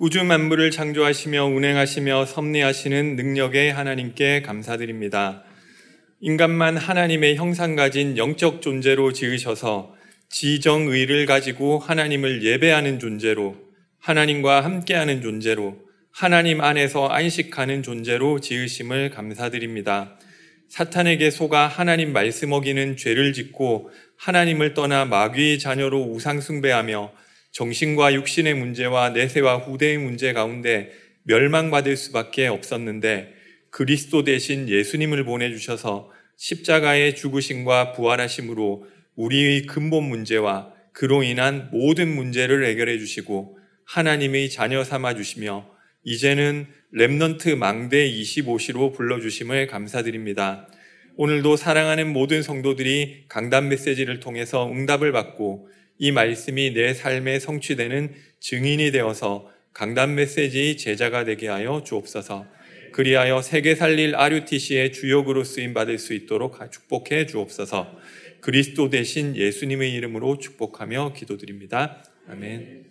우주 만물을 창조하시며 운행하시며 섭리하시는 능력의 하나님께 감사드립니다. 인간만 하나님의 형상 가진 영적 존재로 지으셔서 지정의를 가지고 하나님을 예배하는 존재로 하나님과 함께하는 존재로 하나님 안에서 안식하는 존재로 지으심을 감사드립니다. 사탄에게 속아 하나님 말씀 어기는 죄를 짓고 하나님을 떠나 마귀의 자녀로 우상숭배하며 정신과 육신의 문제와 내세와 후대의 문제 가운데 멸망받을 수밖에 없었는데 그리스도 대신 예수님을 보내주셔서 십자가의 죽으심과 부활하심으로 우리의 근본 문제와 그로 인한 모든 문제를 해결해 주시고 하나님의 자녀 삼아 주시며 이제는 remnant 망대 25시로 불러주심을 감사드립니다. 오늘도 사랑하는 모든 성도들이 강단 메시지를 통해서 응답을 받고 이 말씀이 내 삶에 성취되는 증인이 되어서 강단 메시지 제자가 되게 하여 주옵소서. 그리하여 세계 살릴 RUTC의 주역으로 쓰임 받을 수 있도록 축복해 주옵소서. 그리스도 대신 예수님의 이름으로 축복하며 기도드립니다. 아멘.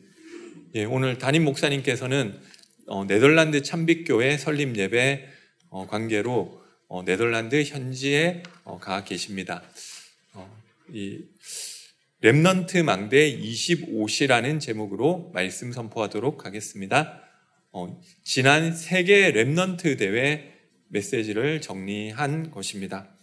예, 오늘 담임 목사님께서는 어, 네덜란드 참빛교회 설립 예배 어, 관계로 어, 네덜란드 현지에 어, 가 계십니다. 어, 이 remnant 망대 25시라는 제목으로 말씀 선포하도록 하겠습니다. 어, 지난 세계 remnant 대회 메시지를 정리한 것입니다.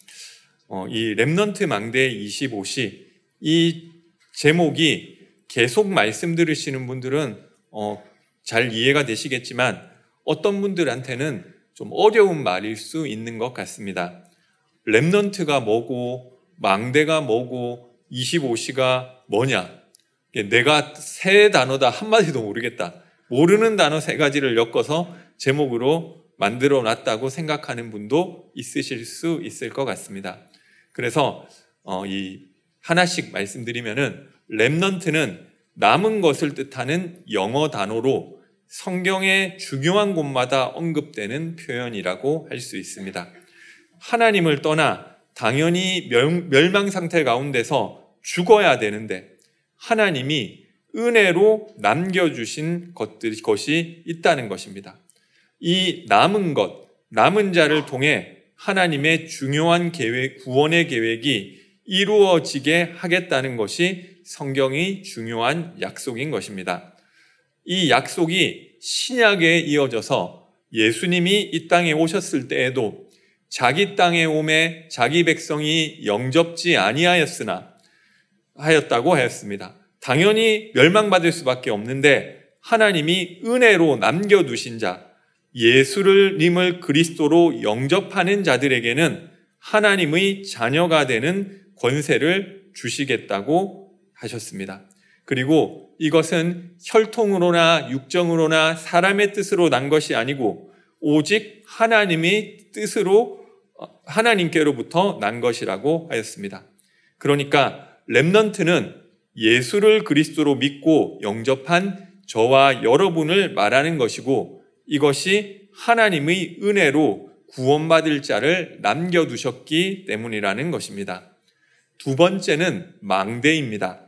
어, 이 remnant 망대 25시 이 제목이 계속 말씀 들으시는 분들은 어, 잘 이해가 되시겠지만 어떤 분들한테는 좀 어려운 말일 수 있는 것 같습니다. remnant가 뭐고 망대가 뭐고 25시가 뭐냐? 내가 세 단어다 한마디도 모르겠다. 모르는 단어 세 가지를 엮어서 제목으로 만들어 놨다고 생각하는 분도 있으실 수 있을 것 같습니다. 그래서 어, 이 하나씩 말씀드리면은 remnant는 남은 것을 뜻하는 영어 단어로 성경의 중요한 곳마다 언급되는 표현이라고 할 수 있습니다. 하나님을 떠나 당연히 멸망 상태 가운데서 죽어야 되는데 하나님이 은혜로 남겨주신 것들, 것이 있다는 것입니다. 이 남은 것, 남은 자를 통해 하나님의 중요한 계획, 구원의 계획이 이루어지게 하겠다는 것이 성경의 중요한 약속인 것입니다. 이 약속이 신약에 이어져서 예수님이 이 땅에 오셨을 때에도 자기 땅에 오매 자기 백성이 영접지 아니하였으나 하였다고 하였습니다. 당연히 멸망받을 수밖에 없는데 하나님이 은혜로 남겨두신 자, 예수를 님을 그리스도로 영접하는 자들에게는 하나님의 자녀가 되는 권세를 주시겠다고 하셨습니다. 그리고 이것은 혈통으로나 육정으로나 사람의 뜻으로 난 것이 아니고 오직 하나님의 뜻으로 하나님께로부터 난 것이라고 하였습니다. 그러니까 렘넌트는 예수를 그리스도로 믿고 영접한 저와 여러분을 말하는 것이고 이것이 하나님의 은혜로 구원받을 자를 남겨두셨기 때문이라는 것입니다. 두 번째는 망대입니다.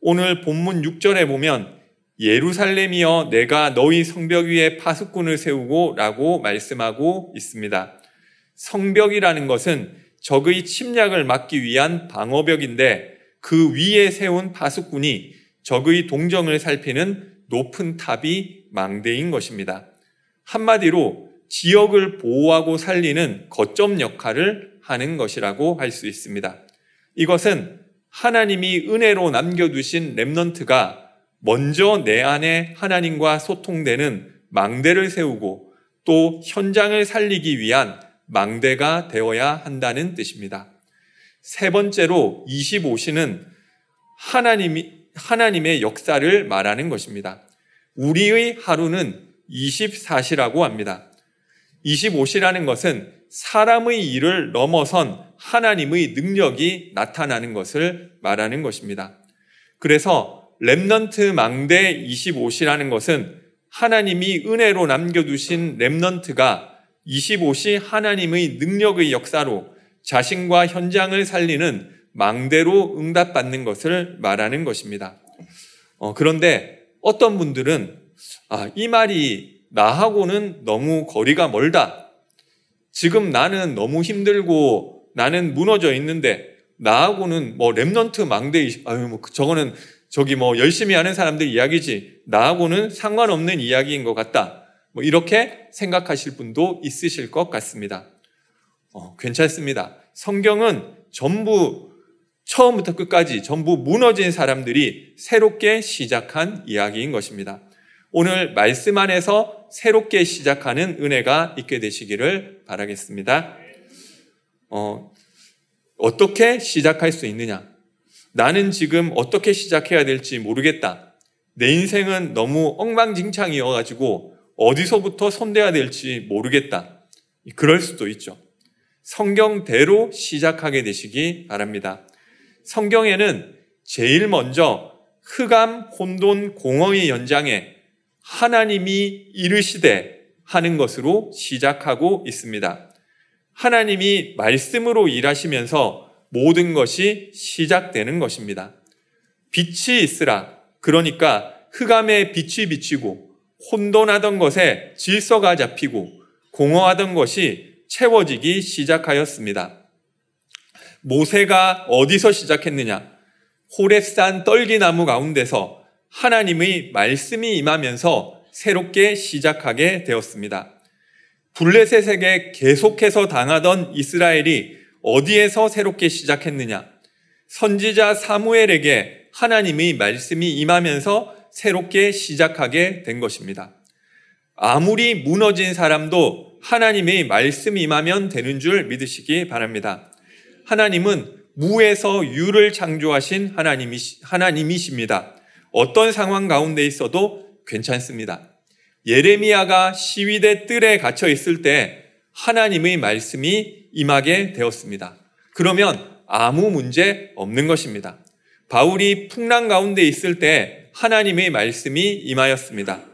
오늘 본문 6절에 보면 예루살렘이여 내가 너희 성벽 위에 파수꾼을 세우고 라고 말씀하고 있습니다. 성벽이라는 것은 적의 침략을 막기 위한 방어벽인데 그 위에 세운 파수꾼이 적의 동정을 살피는 높은 탑이 망대인 것입니다. 한마디로 지역을 보호하고 살리는 거점 역할을 하는 것이라고 할 수 있습니다. 이것은 하나님이 은혜로 남겨두신 랩넌트가 먼저 내 안에 하나님과 소통되는 망대를 세우고 또 현장을 살리기 위한 망대가 되어야 한다는 뜻입니다. 세 번째로 25시는 하나님이, 하나님의 역사를 말하는 것입니다. 우리의 하루는 24시라고 합니다. 25시라는 것은 사람의 일을 넘어선 하나님의 능력이 나타나는 것을 말하는 것입니다. 그래서 remnant 망대 25시라는 것은 하나님이 은혜로 남겨두신 remnant가 25시 하나님의 능력의 역사로 자신과 현장을 살리는 망대로 응답받는 것을 말하는 것입니다. 어, 그런데 어떤 분들은 아, 이 말이 나하고는 너무 거리가 멀다. 지금 나는 너무 힘들고 나는 무너져 있는데 나하고는 뭐 remnant 망대 아유 뭐 저거는 저기 뭐 열심히 하는 사람들 이야기지 나하고는 상관없는 이야기인 것 같다. 뭐 이렇게 생각하실 분도 있으실 것 같습니다. 어, 괜찮습니다. 성경은 전부 처음부터 끝까지 전부 무너진 사람들이 새롭게 시작한 이야기인 것입니다. 오늘 말씀 안에서 새롭게 시작하는 은혜가 있게 되시기를 바라겠습니다. 어, 어떻게 시작할 수 있느냐? 나는 지금 어떻게 시작해야 될지 모르겠다. 내 인생은 너무 엉망진창이어가지고 어디서부터 손대야 될지 모르겠다. 그럴 수도 있죠. 성경대로 시작하게 되시기 바랍니다. 성경에는 제일 먼저 흑암, 혼돈, 공허의 연장에 하나님이 이르시되 하는 것으로 시작하고 있습니다. 하나님이 말씀으로 일하시면서 모든 것이 시작되는 것입니다. 빛이 있으라. 그러니까 흑암에 빛이 비치고 혼돈하던 것에 질서가 잡히고 공허하던 것이 채워지기 시작하였습니다. 모세가 어디서 시작했느냐? 호랩산 떨기나무 가운데서 하나님의 말씀이 임하면서 새롭게 시작하게 되었습니다. 블레셋에게 계속해서 당하던 이스라엘이 어디에서 새롭게 시작했느냐? 선지자 사무엘에게 하나님의 말씀이 임하면서 새롭게 시작하게 된 것입니다. 아무리 무너진 사람도 하나님의 말씀이 임하면 되는 줄 믿으시기 바랍니다. 하나님은 무에서 유를 창조하신 하나님이, 하나님이십니다. 어떤 상황 가운데 있어도 괜찮습니다. 예레미야가 시위대 뜰에 갇혀 있을 때 하나님의 말씀이 임하게 되었습니다. 그러면 아무 문제 없는 것입니다. 바울이 풍랑 가운데 있을 때 하나님의 말씀이 임하였습니다.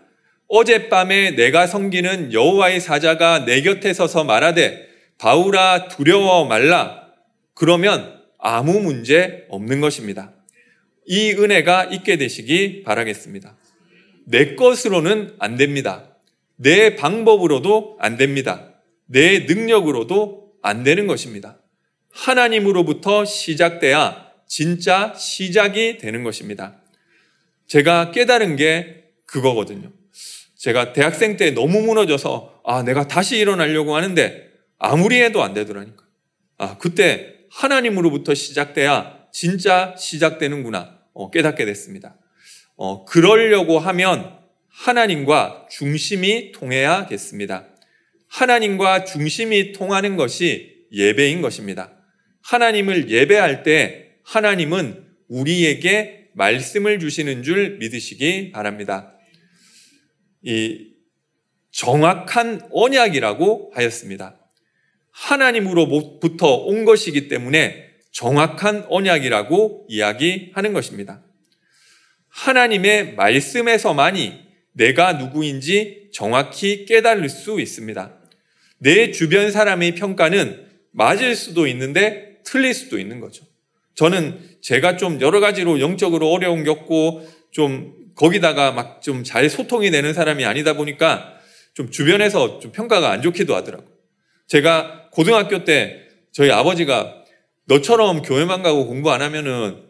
어젯밤에 내가 섬기는 여호와의 사자가 내 곁에 서서 말하되 바울아 두려워 말라. 그러면 아무 문제 없는 것입니다. 이 은혜가 있게 되시기 바라겠습니다. 내 것으로는 안 됩니다. 내 방법으로도 안 됩니다. 내 능력으로도 안 되는 것입니다. 하나님으로부터 시작돼야 진짜 시작이 되는 것입니다. 제가 깨달은 게 그거거든요. 제가 대학생 때 너무 무너져서 아, 내가 다시 일어나려고 하는데 아무리 해도 안 되더라니까. 아, 그때 하나님으로부터 시작돼야 진짜 시작되는구나 어, 깨닫게 됐습니다. 어, 그러려고 하면 하나님과 중심이 통해야겠습니다. 하나님과 중심이 통하는 것이 예배인 것입니다. 하나님을 예배할 때 하나님은 우리에게 말씀을 주시는 줄 믿으시기 바랍니다. 이 정확한 언약이라고 하였습니다. 하나님으로부터 온 것이기 때문에 정확한 언약이라고 이야기하는 것입니다. 하나님의 말씀에서만이 내가 누구인지 정확히 깨달을 수 있습니다. 내 주변 사람의 평가는 맞을 수도 있는데 틀릴 수도 있는 거죠. 저는 제가 좀 여러 가지로 영적으로 어려움 겪고 좀 거기다가 막 좀 잘 소통이 되는 사람이 아니다 보니까 좀 주변에서 좀 평가가 안 좋기도 하더라고. 제가 고등학교 때 저희 아버지가 너처럼 교회만 가고 공부 안 하면은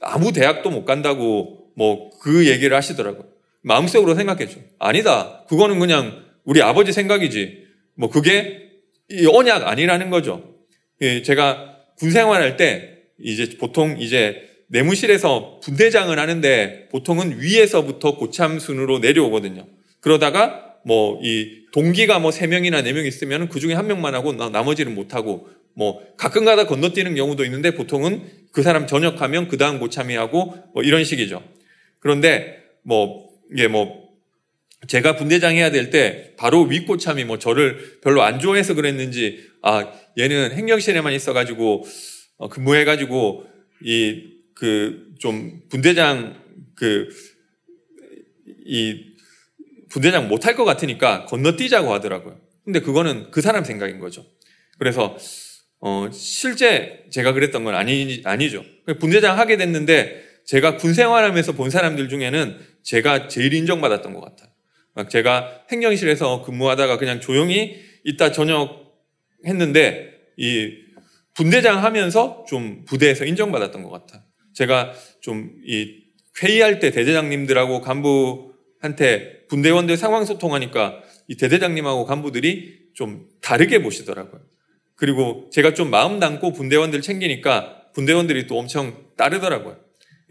아무 대학도 못 간다고 뭐 그 얘기를 하시더라고요. 마음속으로 생각했죠. 아니다. 그거는 그냥 우리 아버지 생각이지. 뭐 그게 이 언약 아니라는 거죠. 예, 제가 군 생활할 때 이제 보통 이제 내무실에서 분대장을 하는데 보통은 위에서부터 고참 순으로 내려오거든요. 그러다가 뭐 이 동기가 뭐 세 명이나 네 명 있으면 그 중에 한 명만 하고 나 머지는 못 하고 뭐 가끔가다 건너뛰는 경우도 있는데 보통은 그 사람 전역하면 그 다음 고참이 하고 뭐 이런 식이죠. 그런데 뭐 이게 뭐 제가 분대장 해야 될 때 바로 윗고참이 뭐 저를 별로 안 좋아해서 그랬는지 아 얘는 행정실에만 있어가지고 어, 근무해가지고 이 그 좀 분대장 그 이 분대장 못할 것 같으니까 건너뛰자고 하더라고요. 근데 그거는 그 사람 생각인 거죠. 그래서 어 실제 제가 그랬던 건 아니 아니죠. 분대장 하게 됐는데 제가 군 생활하면서 본 사람들 중에는 제가 제일 인정받았던 것 같아요. 막 제가 행정실에서 근무하다가 그냥 조용히 이따 저녁 했는데 이 분대장 하면서 좀 부대에서 인정받았던 것 같아요. 제가 좀 이 회의할 때 대대장님들하고 간부한테 분대원들 상황 소통하니까 이 대대장님하고 간부들이 좀 다르게 보시더라고요. 그리고 제가 좀 마음 담고 분대원들 챙기니까 분대원들이 또 엄청 따르더라고요.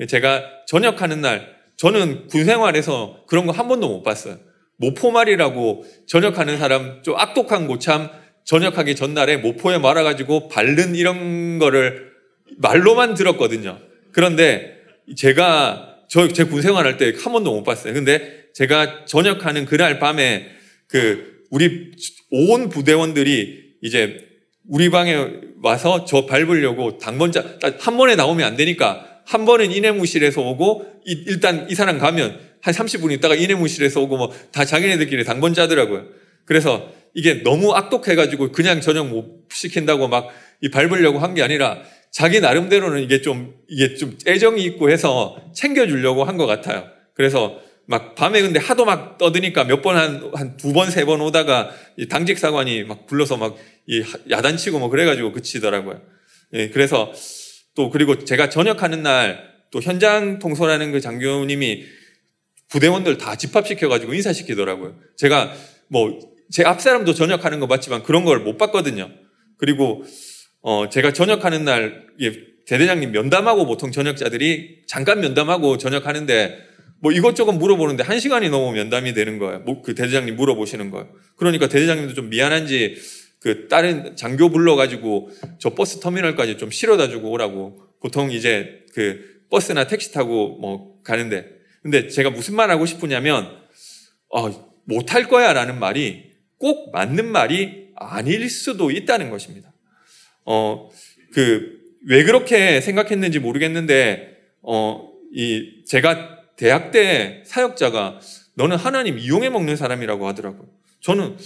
제가 전역하는 날 저는 군 생활에서 그런 거 한 번도 못 봤어요. 모포말이라고 전역하는 사람 좀 악독한 고참 전역하기 전날에 모포에 말아가지고 바른 이런 거를 말로만 들었거든요. 그런데 제가 저 제 군 생활할 때 한 번도 못 봤어요. 근데 제가 전역하는 그날 밤에 그 우리 온 부대원들이 이제 우리 방에 와서 저 밟으려고 당번자 한 번에 나오면 안 되니까 한 번은 이내무실에서 오고 일단 이 사람 가면 한 30분 있다가 이내무실에서 오고 뭐 다 자기네들끼리 당번자더라고요. 그래서 이게 너무 악독해가지고 그냥 저녁 못 시킨다고 막 이 밟으려고 한 게 아니라 자기 나름대로는 이게 좀 이게 좀 애정이 있고 해서 챙겨주려고 한 것 같아요. 그래서 막 밤에 근데 하도 막 떠드니까 몇 번 한 한 두 번 세 번 오다가 당직 사관이 막 불러서 막이 야단치고 뭐 그래가지고 그치더라고요. 예, 그래서 또 그리고 제가 전역하는 날 또 현장 통솔하는 그 장교님이 부대원들 다 집합시켜가지고 인사시키더라고요. 제가 뭐 제 앞사람도 전역하는 거 봤지만 그런 걸 못 봤거든요. 그리고 어 제가 전역하는 날 대대장님 면담하고 보통 전역자들이 잠깐 면담하고 전역하는데 뭐 이것저것 물어보는데 한 시간이 넘으면 면담이 되는 거예요. 뭐 그 대대장님 물어보시는 거예요. 그러니까 대대장님도 좀 미안한지 그 다른 장교 불러가지고 저 버스 터미널까지 좀 실어다 주고 오라고 보통 이제 그 버스나 택시 타고 뭐 가는데 근데 제가 무슨 말 하고 싶으냐면 어, 못할 거야 라는 말이 꼭 맞는 말이 아닐 수도 있다는 것입니다. 어, 그, 왜 그렇게 생각했는지 모르겠는데, 어, 이, 제가 대학 때 사역자가 너는 하나님 이용해 먹는 사람이라고 하더라고요. 저는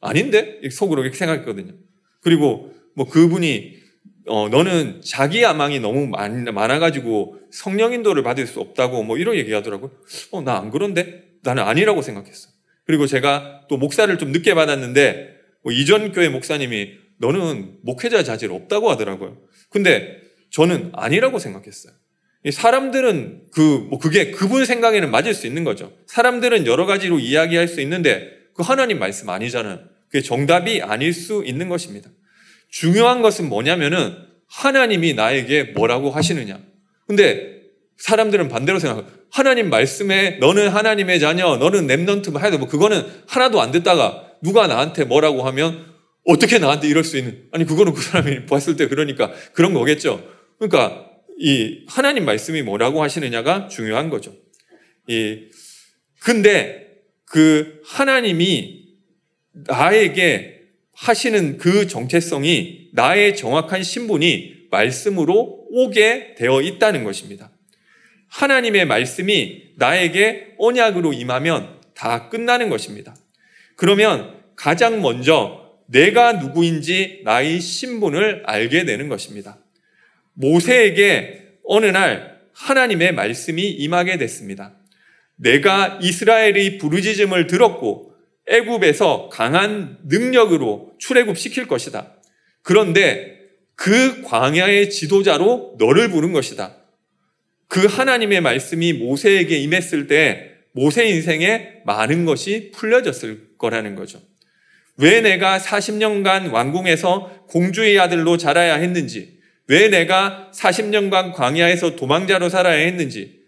아닌데? 속으로 이렇게 생각했거든요. 그리고 뭐 그분이 어, 너는 자기 야망이 너무 많, 많아가지고 성령 인도를 받을 수 없다고 뭐 이런 얘기 하더라고요. 어, 나 안 그런데? 나는 아니라고 생각했어. 그리고 제가 또 목사를 좀 늦게 받았는데, 뭐 이전 교회 목사님이 너는 목회자 자질 없다고 하더라고요. 근데 저는 아니라고 생각했어요. 사람들은 그, 뭐 그게 그분 생각에는 맞을 수 있는 거죠. 사람들은 여러 가지로 이야기할 수 있는데 그 하나님 말씀 아니잖아요. 그게 정답이 아닐 수 있는 것입니다. 중요한 것은 뭐냐면은 하나님이 나에게 뭐라고 하시느냐. 근데 사람들은 반대로 생각해요. 하나님 말씀에 너는 하나님의 자녀, 너는 remnant 해도 뭐 그거는 하나도 안 듣다가 누가 나한테 뭐라고 하면 어떻게 나한테 이럴 수 있는 아니 그거는 그 사람이 봤을 때 그러니까 그런 거겠죠. 그러니까 이 하나님 말씀이 뭐라고 하시느냐가 중요한 거죠. 이 근데 그 하나님이 나에게 하시는 그 정체성이 나의 정확한 신분이 말씀으로 오게 되어 있다는 것입니다. 하나님의 말씀이 나에게 언약으로 임하면 다 끝나는 것입니다. 그러면 가장 먼저 내가 누구인지 나의 신분을 알게 되는 것입니다. 모세에게 어느 날 하나님의 말씀이 임하게 됐습니다. 내가 이스라엘의 부르짖음을 들었고 애굽에서 강한 능력으로 출애굽시킬 것이다. 그런데 그 광야의 지도자로 너를 부른 것이다. 그 하나님의 말씀이 모세에게 임했을 때 모세 인생에 많은 것이 풀려졌을 거라는 거죠. 왜 내가 40년간 왕궁에서 공주의 아들로 자라야 했는지, 왜 내가 40년간 광야에서 도망자로 살아야 했는지,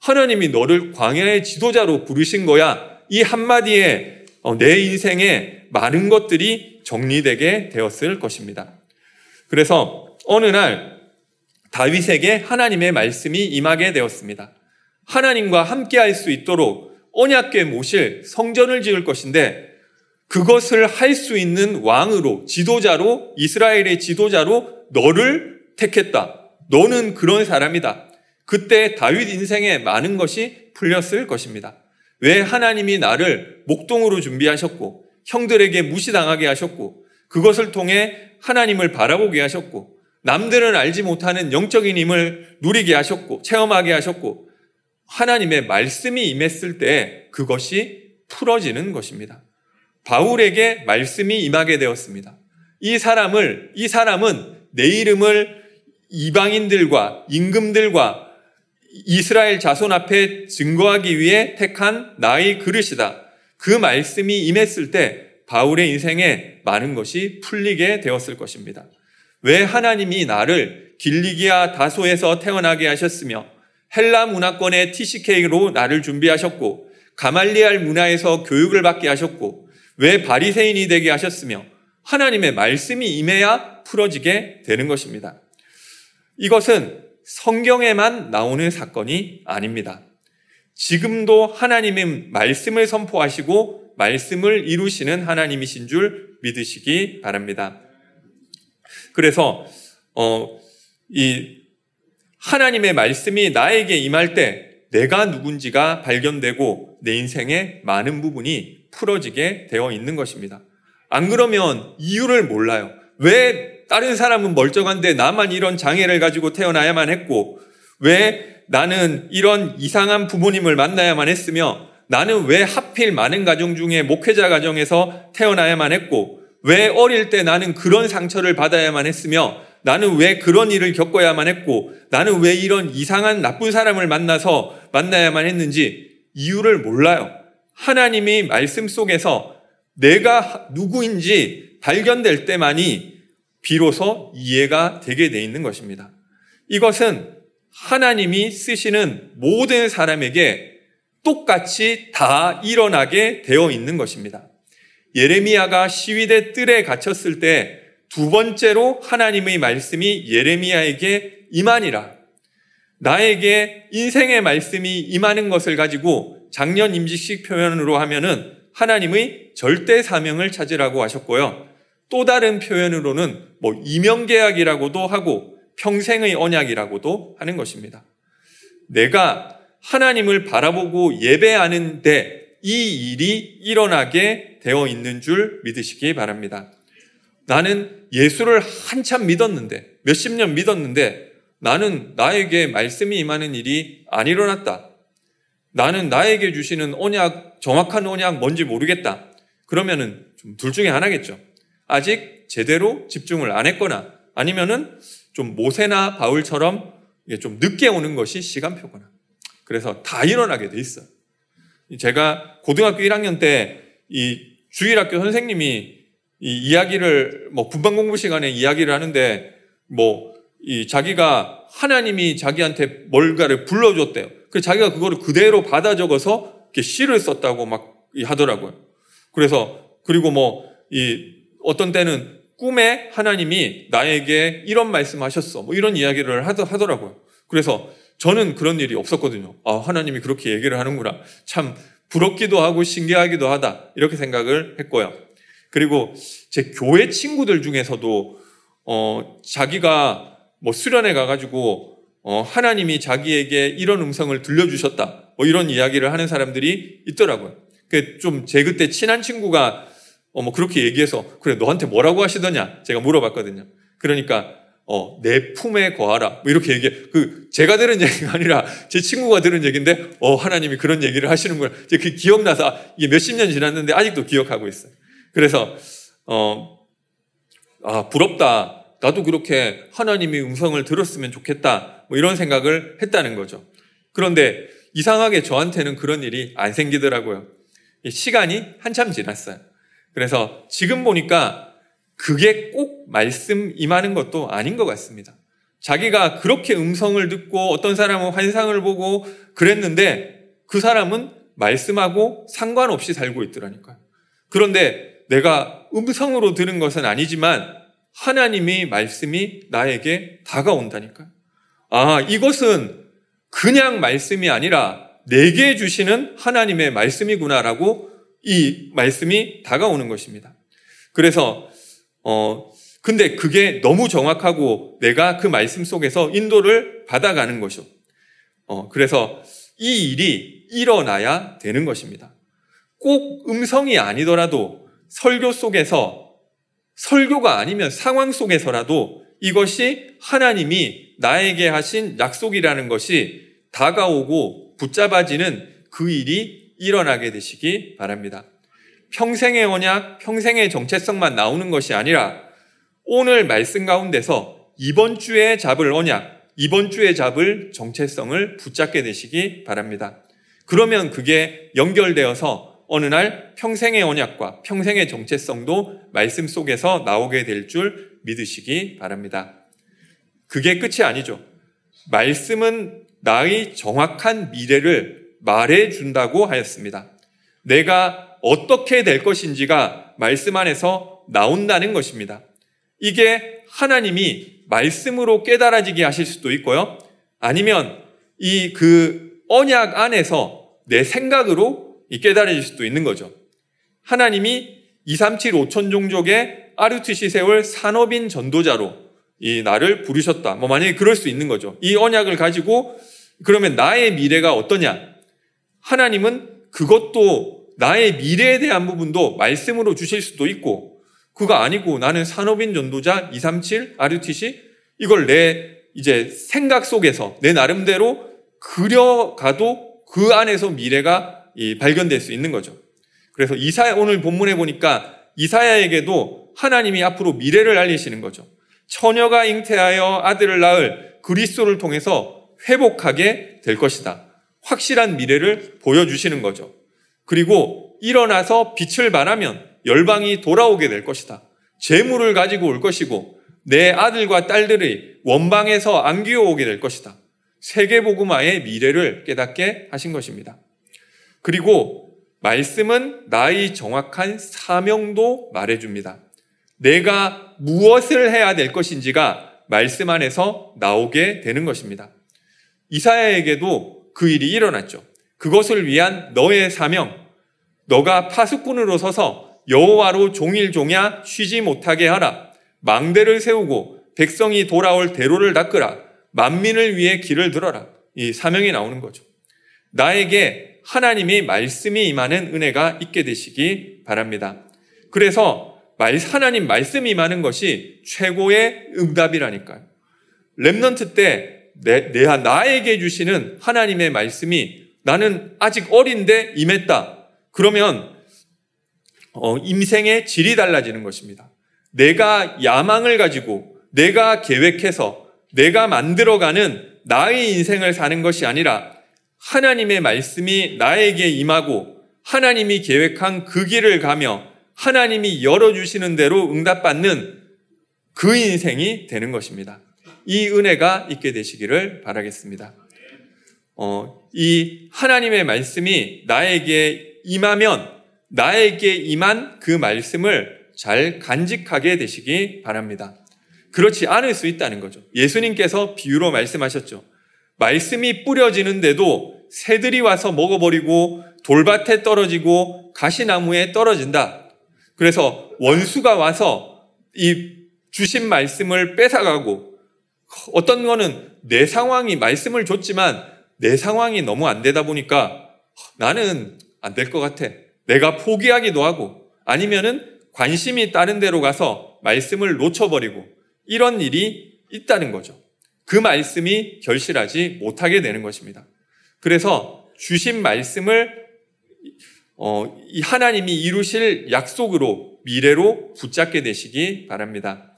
하나님이 너를 광야의 지도자로 부르신 거야. 이 한마디에 어, 내 인생에 많은 것들이 정리되게 되었을 것입니다. 그래서 어느 날 다윗에게 하나님의 말씀이 임하게 되었습니다. 하나님과 함께 할 수 있도록 언약궤 모실 성전을 지을 것인데 그것을 할 수 있는 왕으로 지도자로 이스라엘의 지도자로 너를 택했다. 너는 그런 사람이다. 그때 다윗 인생에 많은 것이 풀렸을 것입니다. 왜 하나님이 나를 목동으로 준비하셨고 형들에게 무시당하게 하셨고 그것을 통해 하나님을 바라보게 하셨고 남들은 알지 못하는 영적인 힘을 누리게 하셨고 체험하게 하셨고 하나님의 말씀이 임했을 때 그것이 풀어지는 것입니다. 바울에게 말씀이 임하게 되었습니다. 이 사람을, 이 사람은 내 이름을 이방인들과 임금들과 이스라엘 자손 앞에 증거하기 위해 택한 나의 그릇이다. 그 말씀이 임했을 때 바울의 인생에 많은 것이 풀리게 되었을 것입니다. 왜 하나님이 나를 길리기아 다소에서 태어나게 하셨으며 헬라 문화권의 TCK로 나를 준비하셨고 가말리알 문화에서 교육을 받게 하셨고 왜 바리새인이 되게 하셨으며 하나님의 말씀이 임해야 풀어지게 되는 것입니다. 이것은 성경에만 나오는 사건이 아닙니다. 지금도 하나님의 말씀을 선포하시고 말씀을 이루시는 하나님이신 줄 믿으시기 바랍니다. 그래서 어, 이 하나님의 말씀이 나에게 임할 때 내가 누군지가 발견되고 내 인생의 많은 부분이 풀어지게 되어 있는 것입니다. 안 그러면 이유를 몰라요. 왜 다른 사람은 멀쩡한데 나만 이런 장애를 가지고 태어나야만 했고 왜 나는 이런 이상한 부모님을 만나야만 했으며 나는 왜 하필 많은 가정 중에 목회자 가정에서 태어나야만 했고 왜 어릴 때 나는 그런 상처를 받아야만 했으며 나는 왜 그런 일을 겪어야만 했고 나는 왜 이런 이상한 나쁜 사람을 만나서 만나야만 했는지 이유를 몰라요. 하나님이 말씀 속에서 내가 누구인지 발견될 때만이 비로소 이해가 되게 돼 있는 것입니다. 이것은 하나님이 쓰시는 모든 사람에게 똑같이 다 일어나게 되어 있는 것입니다. 예레미야가 시위대 뜰에 갇혔을 때 두 번째로 하나님의 말씀이 예레미야에게 임하니라. 나에게 인생의 말씀이 임하는 것을 가지고 작년 임직식 표현으로 하면은 하나님의 절대 사명을 찾으라고 하셨고요. 또 다른 표현으로는 뭐 이명계약이라고도 하고 평생의 언약이라고도 하는 것입니다. 내가 하나님을 바라보고 예배하는데 이 일이 일어나게 되어 있는 줄 믿으시기 바랍니다. 나는 예수를 한참 믿었는데, 몇십 년 믿었는데, 나는 나에게 말씀이 임하는 일이 안 일어났다. 나는 나에게 주시는 언약, 정확한 언약 뭔지 모르겠다. 그러면은 좀 둘 중에 하나겠죠. 아직 제대로 집중을 안 했거나 아니면은 좀 모세나 바울처럼 좀 늦게 오는 것이 시간표거나. 그래서 다 일어나게 돼 있어요. 제가 고등학교 1학년 때 이 주일학교 선생님이 이 이야기를 뭐 군방 공부 시간에 이야기를 하는데 뭐 이 자기가 하나님이 자기한테 뭘가를 불러줬대요. 그 자기가 그거를 그대로 받아 적어서 이렇게 시를 썼다고 막 하더라고요. 그래서 그리고 뭐 이 어떤 때는 꿈에 하나님이 나에게 이런 말씀하셨어. 뭐 이런 이야기를 하더라고요. 그래서 저는 그런 일이 없었거든요. 아, 하나님이 그렇게 얘기를 하는구나. 참 부럽기도 하고 신기하기도 하다. 이렇게 생각을 했고요. 그리고 제 교회 친구들 중에서도 어, 자기가 뭐 수련회 가가지고 어, 하나님이 자기에게 이런 음성을 들려주셨다. 뭐 이런 이야기를 하는 사람들이 있더라고요. 그좀제 그때 친한 친구가 어, 뭐 그렇게 얘기해서 그래 너한테 뭐라고 하시더냐 제가 물어봤거든요. 그러니까 어, 내 품에 거하라. 뭐 이렇게 얘기해. 그, 제가 들은 얘기가 아니라 제 친구가 들은 얘기인데, 어, 하나님이 그런 얘기를 하시는구나. 이제 그 기억나서 이게 몇십 년 지났는데 아직도 기억하고 있어요. 그래서, 어, 아, 부럽다. 나도 그렇게 하나님의 음성을 들었으면 좋겠다. 뭐 이런 생각을 했다는 거죠. 그런데 이상하게 저한테는 그런 일이 안 생기더라고요. 시간이 한참 지났어요. 그래서 지금 보니까 그게 꼭 말씀 임하는 것도 아닌 것 같습니다. 자기가 그렇게 음성을 듣고 어떤 사람은 환상을 보고 그랬는데 그 사람은 말씀하고 상관없이 살고 있더라니까요. 그런데 내가 음성으로 들은 것은 아니지만 하나님의 말씀이 나에게 다가온다니까요. 아, 이것은 그냥 말씀이 아니라 내게 주시는 하나님의 말씀이구나라고 이 말씀이 다가오는 것입니다. 그래서 어, 근데 그게 너무 정확하고 내가 그 말씀 속에서 인도를 받아가는 것이요. 어, 그래서 이 일이 일어나야 되는 것입니다. 꼭 음성이 아니더라도 설교 속에서 설교가 아니면 상황 속에서라도 이것이 하나님이 나에게 하신 약속이라는 것이 다가오고 붙잡아지는 그 일이 일어나게 되시기 바랍니다. 평생의 언약, 평생의 정체성만 나오는 것이 아니라 오늘 말씀 가운데서 이번 주에 잡을 언약, 이번 주에 잡을 정체성을 붙잡게 되시기 바랍니다. 그러면 그게 연결되어서 어느 날 평생의 언약과 평생의 정체성도 말씀 속에서 나오게 될 줄 믿으시기 바랍니다. 그게 끝이 아니죠. 말씀은 나의 정확한 미래를 말해 준다고 하였습니다. 내가 어떻게 될 것인지가 말씀 안에서 나온다는 것입니다. 이게 하나님이 말씀으로 깨달아지게 하실 수도 있고요. 아니면 이 그 언약 안에서 내 생각으로 깨달아질 수도 있는 거죠. 하나님이 237 5천 종족의 아르투시 세월 산업인 전도자로 이 나를 부르셨다. 뭐 만약에 그럴 수 있는 거죠. 이 언약을 가지고 그러면 나의 미래가 어떠냐? 하나님은 그것도 나의 미래에 대한 부분도 말씀으로 주실 수도 있고 그거 아니고 나는 산업인 전도자 237 RUTC 이걸 내 이제 생각 속에서 내 나름대로 그려가도 그 안에서 미래가 발견될 수 있는 거죠. 그래서 이사야 오늘 본문에 보니까 이사야에게도 하나님이 앞으로 미래를 알리시는 거죠. 처녀가 잉태하여 아들을 낳을 그리스도를 통해서 회복하게 될 것이다. 확실한 미래를 보여주시는 거죠. 그리고 일어나서 빛을 발하면 열방이 돌아오게 될 것이다. 재물을 가지고 올 것이고 내 아들과 딸들의 원방에서 안기어 오게 될 것이다. 세계복음화의 미래를 깨닫게 하신 것입니다. 그리고 말씀은 나의 정확한 사명도 말해줍니다. 내가 무엇을 해야 될 것인지가 말씀 안에서 나오게 되는 것입니다. 이사야에게도 그 일이 일어났죠. 그것을 위한 너의 사명, 너가 파수꾼으로 서서 여호와로 종일 종야 쉬지 못하게 하라. 망대를 세우고 백성이 돌아올 대로를 닦으라. 만민을 위해 기를 들어라. 이 사명이 나오는 거죠. 나에게 하나님의 말씀이 임하는 은혜가 있게 되시기 바랍니다. 그래서 하나님 말씀이 임하는 것이 최고의 응답이라니까요. remnant 때 내, 내, 나에게 주시는 하나님의 말씀이 나는 아직 어린데 임했다. 그러면 어, 임생의 질이 달라지는 것입니다. 내가 야망을 가지고 내가 계획해서 내가 만들어가는 나의 인생을 사는 것이 아니라 하나님의 말씀이 나에게 임하고 하나님이 계획한 그 길을 가며 하나님이 열어주시는 대로 응답받는 그 인생이 되는 것입니다. 이 은혜가 있게 되시기를 바라겠습니다. 어, 이 하나님의 말씀이 나에게 임하면 나에게 임한 그 말씀을 잘 간직하게 되시기 바랍니다. 그렇지 않을 수 있다는 거죠. 예수님께서 비유로 말씀하셨죠. 말씀이 뿌려지는데도 새들이 와서 먹어버리고 돌밭에 떨어지고 가시나무에 떨어진다. 그래서 원수가 와서 이 주신 말씀을 뺏어가고 어떤 거는 내 상황이 말씀을 줬지만 내 상황이 너무 안 되다 보니까 나는 안 될 것 같아. 내가 포기하기도 하고 아니면은 관심이 다른 데로 가서 말씀을 놓쳐버리고 이런 일이 있다는 거죠. 그 말씀이 결실하지 못하게 되는 것입니다. 그래서 주신 말씀을 어, 이 하나님이 이루실 약속으로 미래로 붙잡게 되시기 바랍니다.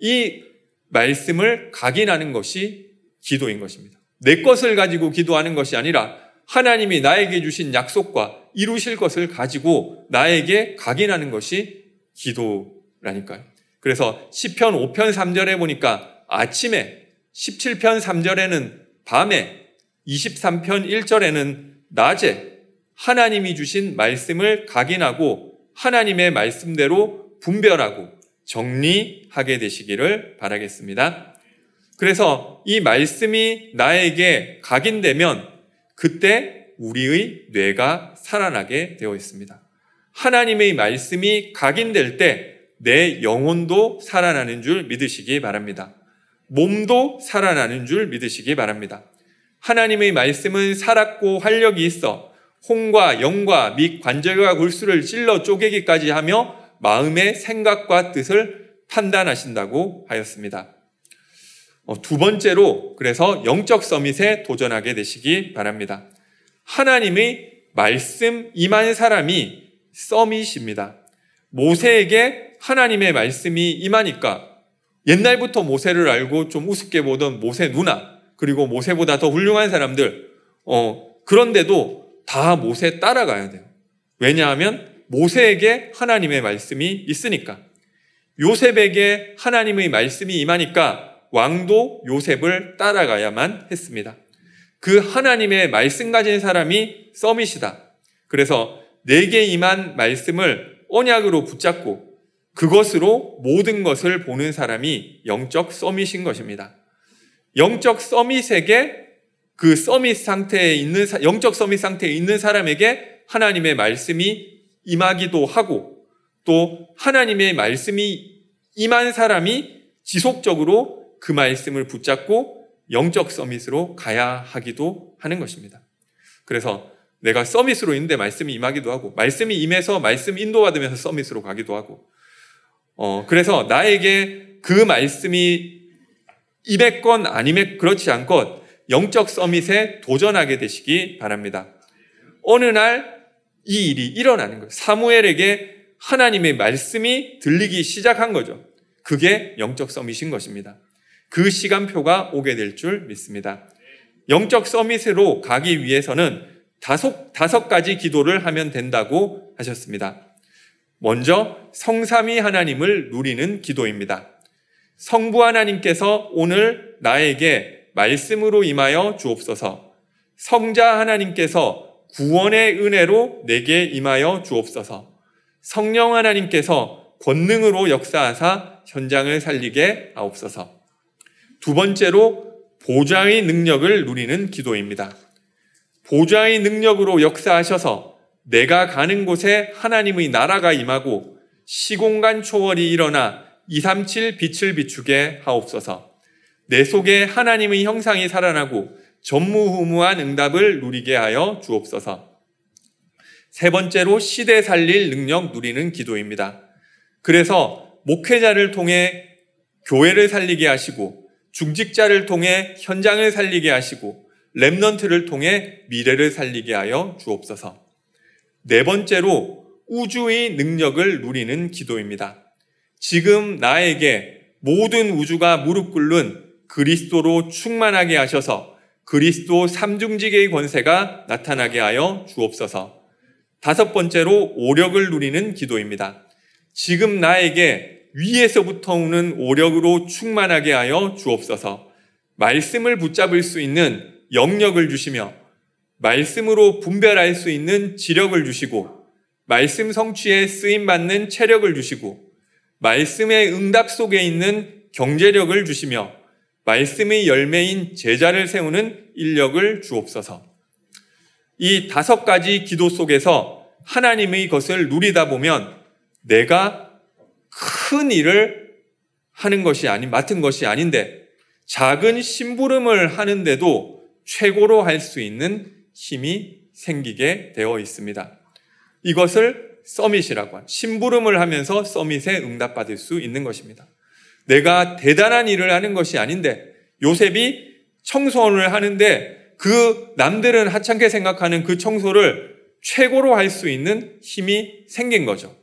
이 말씀을 각인하는 것이 기도인 것입니다. 내 것을 가지고 기도하는 것이 아니라 하나님이 나에게 주신 약속과 이루실 것을 가지고 나에게 각인하는 것이 기도라니까요. 그래서 10편 5편 3절에 보니까 아침에 17편 3절에는 밤에 23편 1절에는 낮에 하나님이 주신 말씀을 각인하고 하나님의 말씀대로 분별하고 정리하게 되시기를 바라겠습니다. 그래서 이 말씀이 나에게 각인되면 그때 우리의 뇌가 살아나게 되어 있습니다. 하나님의 말씀이 각인될 때 내 영혼도 살아나는 줄 믿으시기 바랍니다. 몸도 살아나는 줄 믿으시기 바랍니다. 하나님의 말씀은 살았고 활력이 있어 홍과 영과 및 관절과 골수를 찔러 쪼개기까지 하며 마음의 생각과 뜻을 판단하신다고 하였습니다. 어, 두 번째로 그래서 영적 서밋에 도전하게 되시기 바랍니다. 하나님의 말씀 임한 사람이 서밋입니다. 모세에게 하나님의 말씀이 임하니까 옛날부터 모세를 알고 좀 우습게 보던 모세 누나, 그리고 모세보다 더 훌륭한 사람들, 어, 그런데도 다 모세 따라가야 돼요. 왜냐하면 모세에게 하나님의 말씀이 있으니까. 요셉에게 하나님의 말씀이 임하니까 왕도 요셉을 따라가야만 했습니다. 그 하나님의 말씀 가진 사람이 서밋이다. 그래서 내게 임한 말씀을 언약으로 붙잡고 그것으로 모든 것을 보는 사람이 영적 서밋인 것입니다. 영적 서밋에게 그 서밋 상태에 있는 영적 서밋 상태에 있는 사람에게 하나님의 말씀이 임하기도 하고 또 하나님의 말씀이 임한 사람이 지속적으로 그 말씀을 붙잡고 영적 서밋으로 가야 하기도 하는 것입니다. 그래서 내가 서밋으로 있는데 말씀이 임하기도 하고 말씀이 임해서 말씀 인도받으면서 서밋으로 가기도 하고 어, 그래서 나에게 그 말씀이 임했건 아니면 그렇지 않건 영적 서밋에 도전하게 되시기 바랍니다. 어느 날 이 일이 일어나는 거예요. 사무엘에게 하나님의 말씀이 들리기 시작한 거죠. 그게 영적 서밋인 것입니다. 그 시간표가 오게 될 줄 믿습니다. 영적 서밋으로 가기 위해서는 다섯, 다섯 가지 기도를 하면 된다고 하셨습니다. 먼저 성삼위 하나님을 누리는 기도입니다. 성부 하나님께서 오늘 나에게 말씀으로 임하여 주옵소서. 성자 하나님께서 구원의 은혜로 내게 임하여 주옵소서. 성령 하나님께서 권능으로 역사하사 현장을 살리게 하옵소서. 두 번째로 보좌의 능력을 누리는 기도입니다. 보좌의 능력으로 역사하셔서 내가 가는 곳에 하나님의 나라가 임하고 시공간 초월이 일어나 237 빛을 비추게 하옵소서. 내 속에 하나님의 형상이 살아나고 전무후무한 응답을 누리게 하여 주옵소서. 세 번째로 시대 살릴 능력 누리는 기도입니다. 그래서 목회자를 통해 교회를 살리게 하시고 중직자를 통해 현장을 살리게 하시고 랩넌트를 통해 미래를 살리게 하여 주옵소서. 네 번째로 우주의 능력을 누리는 기도입니다. 지금 나에게 모든 우주가 무릎 꿇는 그리스도로 충만하게 하셔서 그리스도 삼중직의 권세가 나타나게 하여 주옵소서. 다섯 번째로 오력을 누리는 기도입니다. 지금 나에게 위에서부터 오는 오력으로 충만하게 하여 주옵소서. 말씀을 붙잡을 수 있는 영력을 주시며 말씀으로 분별할 수 있는 지력을 주시고 말씀 성취에 쓰임 받는 체력을 주시고 말씀의 응답 속에 있는 경제력을 주시며 말씀의 열매인 제자를 세우는 인력을 주옵소서. 이 다섯 가지 기도 속에서 하나님의 것을 누리다 보면 내가 큰 일을 하는 것이 아닌 맡은 것이 아닌데 작은 심부름을 하는데도 최고로 할 수 있는 힘이 생기게 되어 있습니다. 이것을 서밋이라고 한 심부름을 하면서 서밋에 응답받을 수 있는 것입니다. 내가 대단한 일을 하는 것이 아닌데 요셉이 청소를 하는데 그 남들은 하찮게 생각하는 그 청소를 최고로 할 수 있는 힘이 생긴 거죠.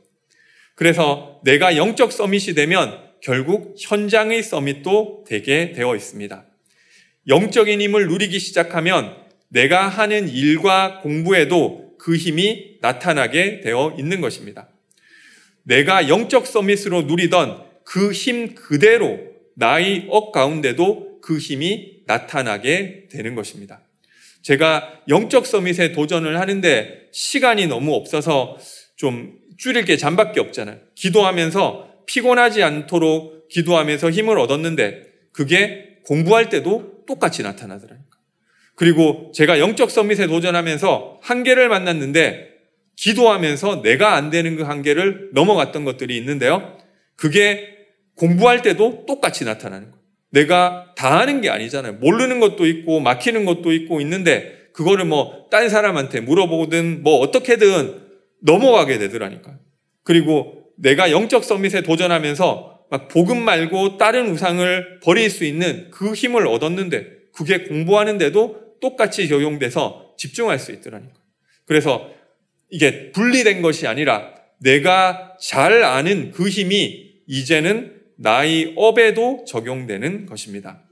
그래서 내가 영적 서밋이 되면 결국 현장의 서밋도 되게 되어 있습니다. 영적인 힘을 누리기 시작하면 내가 하는 일과 공부에도 그 힘이 나타나게 되어 있는 것입니다. 내가 영적 서밋으로 누리던 그 힘 그대로 나의 억 가운데도 그 힘이 나타나게 되는 것입니다. 제가 영적 서밋에 도전을 하는데 시간이 너무 없어서 좀 줄일 게 잠밖에 없잖아요. 기도하면서 피곤하지 않도록 기도하면서 힘을 얻었는데 그게 공부할 때도 똑같이 나타나더라고요. 그리고 제가 영적 서밋에 도전하면서 한계를 만났는데 기도하면서 내가 안 되는 그 한계를 넘어갔던 것들이 있는데요. 그게 공부할 때도 똑같이 나타나는 거예요. 내가 다 하는 게 아니잖아요. 모르는 것도 있고 막히는 것도 있고 있는데 그거를 뭐 딴 사람한테 물어보든 뭐 어떻게든 넘어가게 되더라니까요. 그리고 내가 영적 서밋에 도전하면서 막 복음 말고 다른 우상을 버릴 수 있는 그 힘을 얻었는데 그게 공부하는데도 똑같이 적용돼서 집중할 수 있더라니까. 그래서 이게 분리된 것이 아니라 내가 잘 아는 그 힘이 이제는 나의 업에도 적용되는 것입니다.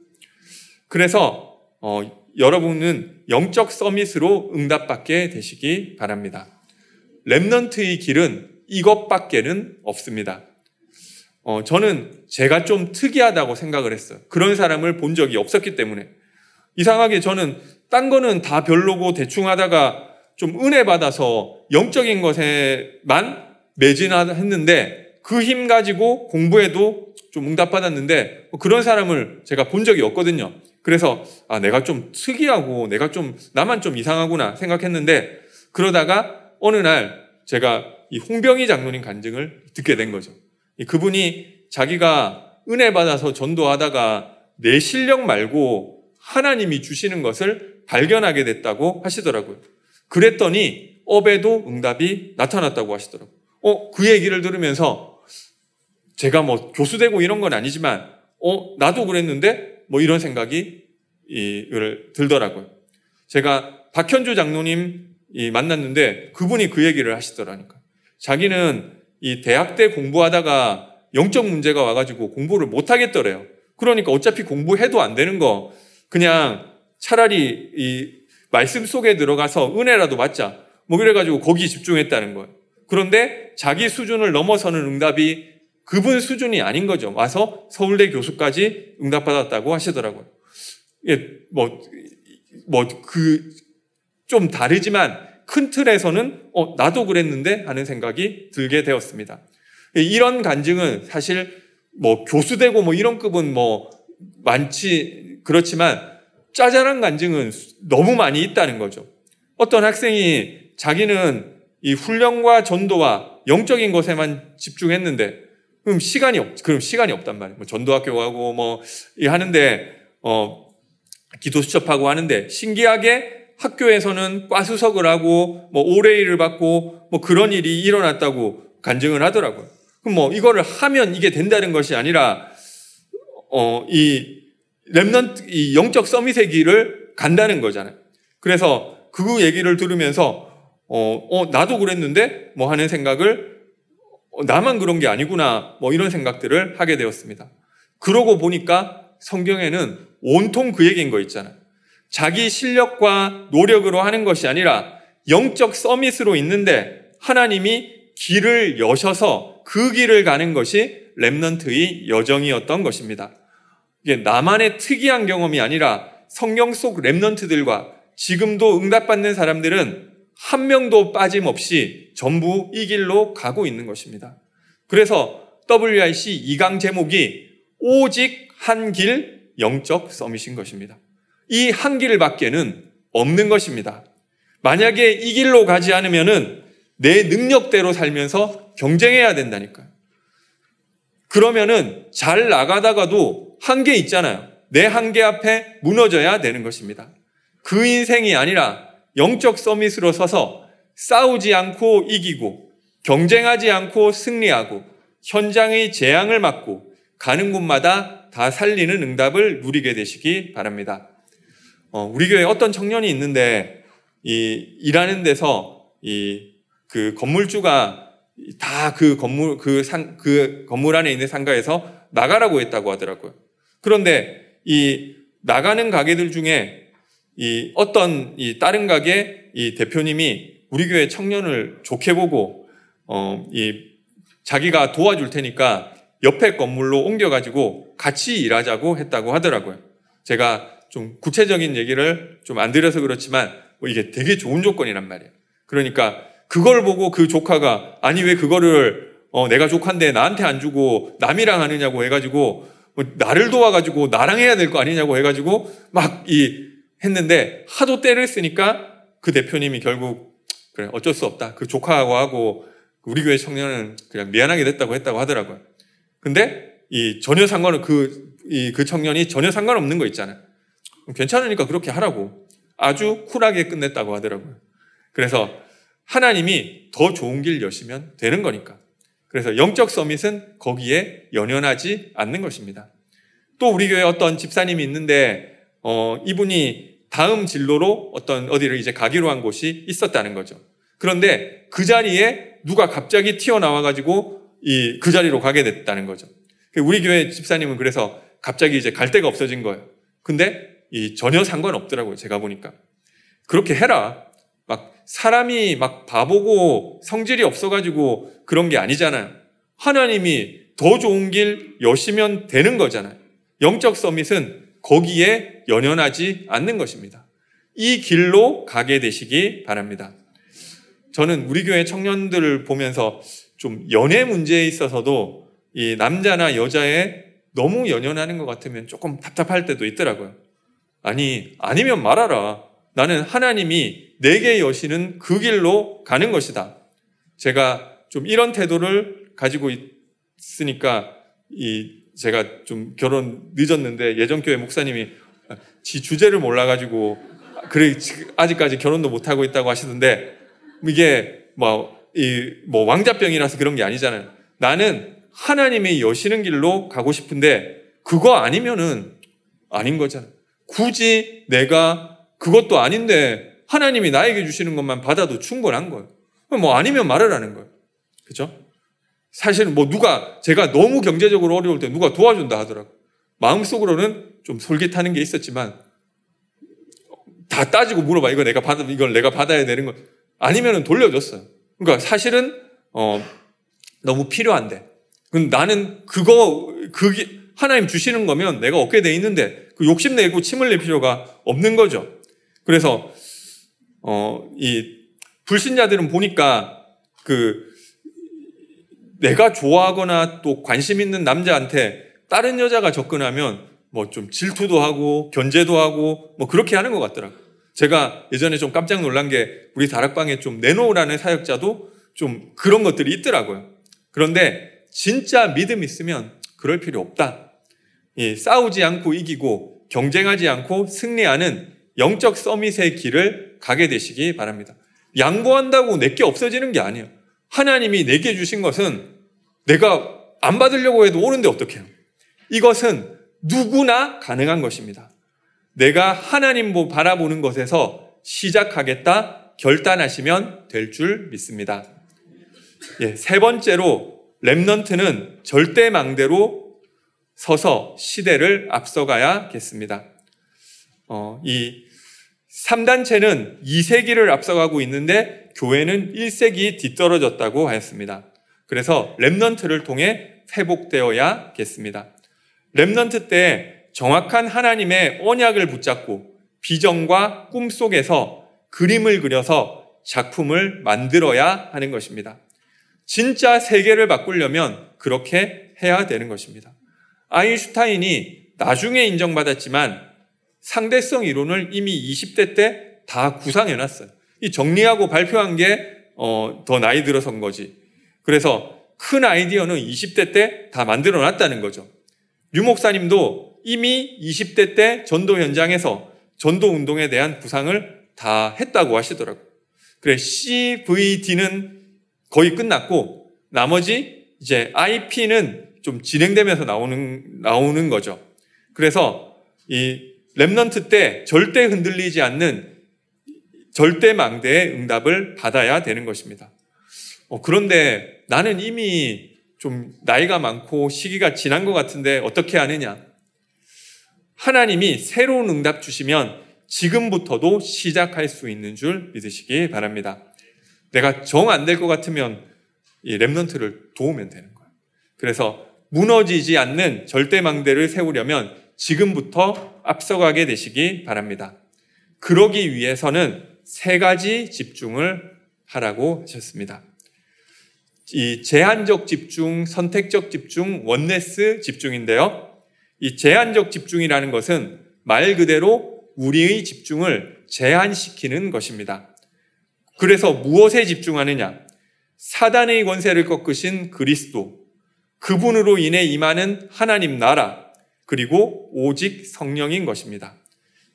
그래서 어, 여러분은 영적 서밋으로 응답받게 되시기 바랍니다. 랩넌트의 길은 이것밖에는 없습니다. 어, 저는 제가 좀 특이하다고 생각을 했어요. 그런 사람을 본 적이 없었기 때문에. 이상하게 저는 딴 거는 다 별로고 대충 하다가 좀 은혜 받아서 영적인 것에만 매진했는데 그 힘 가지고 공부해도 좀 응답받았는데 뭐 그런 사람을 제가 본 적이 없거든요. 그래서 아 내가 좀 특이하고 내가 좀 나만 좀 이상하구나 생각했는데 그러다가 어느 날 제가 이 홍병희 장로님 간증을 듣게 된 거죠. 그분이 자기가 은혜 받아서 전도하다가 내 실력 말고 하나님이 주시는 것을 발견하게 됐다고 하시더라고요. 그랬더니 업에도 응답이 나타났다고 하시더라고요. 어, 그 얘기를 들으면서 제가 뭐 교수되고 이런 건 아니지만 어, 나도 그랬는데 뭐 이런 생각이 이를 들더라고요. 제가 박현주 장로님 만났는데 그분이 그 얘기를 하시더라니까. 자기는 이 대학 때 공부하다가 영적 문제가 와가지고 공부를 못 하겠더래요. 그러니까 어차피 공부해도 안 되는 거 그냥 차라리 이 말씀 속에 들어가서 은혜라도 받자. 뭐 그래가지고 거기 집중했다는 거예요. 그런데 자기 수준을 넘어서는 응답이 그분 수준이 아닌 거죠. 와서 서울대 교수까지 응답받았다고 하시더라고요. 예, 뭐, 뭐, 그, 좀 다르지만 큰 틀에서는, 어, 나도 그랬는데 하는 생각이 들게 되었습니다. 이런 간증은 사실 뭐 교수되고 뭐 이런 급은 뭐 많지, 그렇지만 짜잘한 간증은 너무 많이 있다는 거죠. 어떤 학생이 자기는 이 훈련과 전도와 영적인 것에만 집중했는데 그럼 시간이 없, 그럼 시간이 없단 말이에요. 뭐 전도학교 가고 뭐 하는데 어 기도 수첩하고 하는데 신기하게 학교에서는 과수석을 하고 뭐 올해일을 받고 뭐 그런 일이 일어났다고 간증을 하더라고요. 그럼 뭐 이거를 하면 이게 된다는 것이 아니라 어이 렘넌트 이 영적 서밋의 길을 간다는 거잖아요. 그래서 그 얘기를 들으면서 어, 어 나도 그랬는데 뭐 하는 생각을 어, 나만 그런 게 아니구나 뭐 이런 생각들을 하게 되었습니다. 그러고 보니까 성경에는 온통 그 얘기인 거 있잖아요. 자기 실력과 노력으로 하는 것이 아니라 영적 서밋으로 있는데 하나님이 길을 여셔서 그 길을 가는 것이 렘넌트의 여정이었던 것입니다. 이게 나만의 특이한 경험이 아니라 성경 속 렘넌트들과 지금도 응답받는 사람들은 한 명도 빠짐없이 전부 이 길로 가고 있는 것입니다. 그래서 WIC 2강 제목이 오직 한 길 영적 서밋인 것입니다. 이 한 길밖에는 없는 것입니다. 만약에 이 길로 가지 않으면은 내 능력대로 살면서 경쟁해야 된다니까요. 그러면은 잘 나가다가도 한계 있잖아요. 내 한계 앞에 무너져야 되는 것입니다. 그 인생이 아니라 영적 서밋으로 서서 싸우지 않고 이기고 경쟁하지 않고 승리하고 현장의 재앙을 막고 가는 곳마다 다 살리는 응답을 누리게 되시기 바랍니다. 어, 우리 교회에 어떤 청년이 있는데 이 일하는 데서 이 그 건물주가 다 그 건물 그상그 건물 안에 있는 상가에서 나가라고 했다고 하더라고요. 그런데 이 나가는 가게들 중에 이 어떤 이 다른 가게 이 대표님이 우리 교회 청년을 좋게 보고 어 이 자기가 도와줄 테니까 옆에 건물로 옮겨가지고 같이 일하자고 했다고 하더라고요. 제가 좀 구체적인 얘기를 좀 안 드려서 그렇지만 뭐 이게 되게 좋은 조건이란 말이에요. 그러니까 그걸 보고 그 조카가 아니 왜 그거를 어 내가 조카인데 나한테 안 주고 남이랑 하느냐고 해가지고 뭐 나를 도와가지고 나랑 해야 될 거 아니냐고 해가지고 막 이 했는데 하도 때를 쓰니까 그 대표님이 결국 그래 어쩔 수 없다. 그 조카하고 하고 우리 교회 청년은 그냥 미안하게 됐다고 했다고 하더라고요. 근데 이 전혀 상관은 그, 이, 그 청년이 전혀 상관없는 거 있잖아요. 괜찮으니까 그렇게 하라고 아주 쿨하게 끝냈다고 하더라고요. 그래서 하나님이 더 좋은 길 여시면 되는 거니까. 그래서 영적 서밋은 거기에 연연하지 않는 것입니다. 또 우리 교회 어떤 집사님이 있는데 어, 이분이 다음 진로로 어떤 어디를 이제 가기로 한 곳이 있었다는 거죠. 그런데 그 자리에 누가 갑자기 튀어나와 가지고 이 그 자리로 가게 됐다는 거죠. 우리 교회 집사님은 그래서 갑자기 이제 갈 데가 없어진 거예요. 근데 이 전혀 상관없더라고요. 제가 보니까. 그렇게 해라. 막 사람이 막 바보고 성질이 없어가지고 그런 게 아니잖아요. 하나님이 더 좋은 길 여시면 되는 거잖아요. 영적 서밋은 거기에 연연하지 않는 것입니다. 이 길로 가게 되시기 바랍니다. 저는 우리 교회 청년들을 보면서 좀 연애 문제에 있어서도 이 남자나 여자에 너무 연연하는 것 같으면 조금 답답할 때도 있더라고요. 아니, 아니면 말하라. 나는 하나님이 내게 여시는 그 길로 가는 것이다. 제가 좀 이런 태도를 가지고 있으니까 이 제가 좀 결혼 늦었는데 예전 교회 목사님이 지 주제를 몰라가지고 그래 아직까지 결혼도 못 하고 있다고 하시던데 이게 뭐 이 뭐 왕자병이라서 그런 게 아니잖아요. 나는 하나님이 여시는 길로 가고 싶은데 그거 아니면은 아닌 거잖아요. 굳이 내가 그것도 아닌데 하나님이 나에게 주시는 것만 받아도 충분한 거예요. 뭐 아니면 말을 하는 거예요. 그죠? 사실은 뭐 누가 제가 너무 경제적으로 어려울 때 누가 도와준다 하더라고. 마음속으로는 좀 솔깃하는 게 있었지만 다 따지고 물어봐. 이거 내가 받아 이걸 내가 받아야 되는 거 아니면은 돌려줬어요. 그러니까 사실은 어 너무 필요한데. 나는 그거 그게 하나님 주시는 거면 내가 얻게 돼 있는데 그 욕심 내고 침을 낼 필요가 없는 거죠. 그래서 어, 이 불신자들은 보니까 그 내가 좋아하거나 또 관심 있는 남자한테 다른 여자가 접근하면 뭐 좀 질투도 하고 견제도 하고 뭐 그렇게 하는 것 같더라고요. 제가 예전에 좀 깜짝 놀란 게 우리 다락방에 좀 내놓으라는 사역자도 좀 그런 것들이 있더라고요. 그런데 진짜 믿음 있으면 그럴 필요 없다. 예, 싸우지 않고 이기고 경쟁하지 않고 승리하는 영적 서밋의 길을 가게 되시기 바랍니다. 양보한다고 내게 없어지는 게 아니에요. 하나님이 내게 주신 것은 내가 안 받으려고 해도 오는데 어떡해요? 이것은 누구나 가능한 것입니다. 내가 하나님 보 바라보는 것에서 시작하겠다 결단하시면 될 줄 믿습니다. 예, 세 번째로 remnant는 절대 망대로 서서 시대를 앞서가야겠습니다. 어, 이 3단체는 2세기를 앞서가고 있는데 교회는 1세기 뒤떨어졌다고 하였습니다. 그래서 remnant를 통해 회복되어야겠습니다. remnant 때 정확한 하나님의 언약을 붙잡고 비전과 꿈 속에서 그림을 그려서 작품을 만들어야 하는 것입니다. 진짜 세계를 바꾸려면 그렇게 해야 되는 것입니다. 아인슈타인이 나중에 인정받았지만 상대성 이론을 이미 20대 때 다 구상해놨어요. 이 정리하고 발표한 게, 어, 더 나이 들어선 거지. 그래서 큰 아이디어는 20대 때 다 만들어 놨다는 거죠. 유 목사님도 이미 20대 때 전도 현장에서 전도 운동에 대한 구상을 다 했다고 하시더라고요. 그래, CVD는 거의 끝났고, 나머지 이제 IP는 좀 진행되면서 나오는, 나오는 거죠. 그래서 이 remnant 때 절대 흔들리지 않는 절대 망대의 응답을 받아야 되는 것입니다. 어, 그런데 나는 이미 좀 나이가 많고 시기가 지난 것 같은데 어떻게 하느냐? 하나님이 새로운 응답 주시면 지금부터도 시작할 수 있는 줄 믿으시기 바랍니다. 내가 정 안 될 것 같으면 이 랩넌트를 도우면 되는 거예요. 그래서 무너지지 않는 절대망대를 세우려면 지금부터 앞서가게 되시기 바랍니다. 그러기 위해서는 세 가지 집중을 하라고 하셨습니다. 이 제한적 집중, 선택적 집중, 원네스 집중인데요. 이 제한적 집중이라는 것은 말 그대로 우리의 집중을 제한시키는 것입니다. 그래서 무엇에 집중하느냐? 사단의 권세를 꺾으신 그리스도, 그분으로 인해 임하는 하나님 나라, 그리고 오직 성령인 것입니다.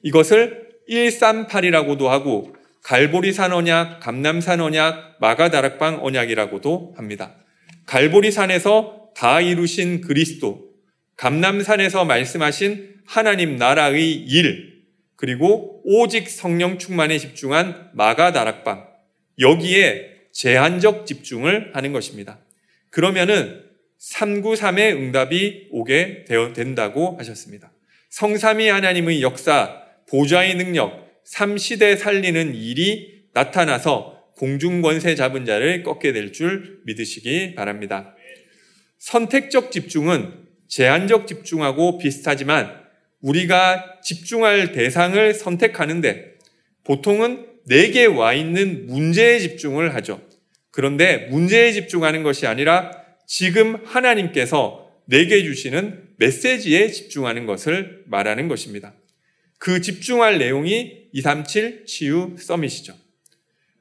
이것을 138이라고도 하고 갈보리산 언약, 감남산 언약, 마가다락방 언약이라고도 합니다. 갈보리산에서 다 이루신 그리스도, 감남산에서 말씀하신 하나님 나라의 일, 그리고 오직 성령 충만에 집중한 마가 다락방. 여기에 제한적 집중을 하는 것입니다. 그러면은 393의 응답이 오게 되어 된다고 하셨습니다. 성삼위 하나님의 역사, 보좌의 능력, 삼시대 살리는 일이 나타나서 공중권세 잡은 자를 꺾게 될 줄 믿으시기 바랍니다. 선택적 집중은 제한적 집중하고 비슷하지만 우리가 집중할 대상을 선택하는데 보통은 내게 와 있는 문제에 집중을 하죠. 그런데 문제에 집중하는 것이 아니라 지금 하나님께서 내게 주시는 메시지에 집중하는 것을 말하는 것입니다. 그 집중할 내용이 237 치유 summit이죠.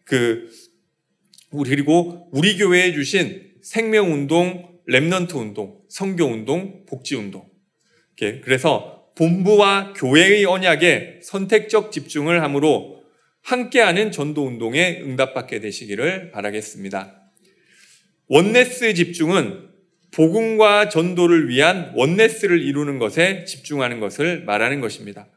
그, 그리고 우리 교회에 주신 생명 운동, remnant 운동, 선교 운동, 복지 운동. 그래서 본부와 교회의 언약에 선택적 집중을 함으로 함께하는 전도 운동에 응답받게 되시기를 바라겠습니다. 원네스 집중은 복음과 전도를 위한 원네스를 이루는 것에 집중하는 것을 말하는 것입니다.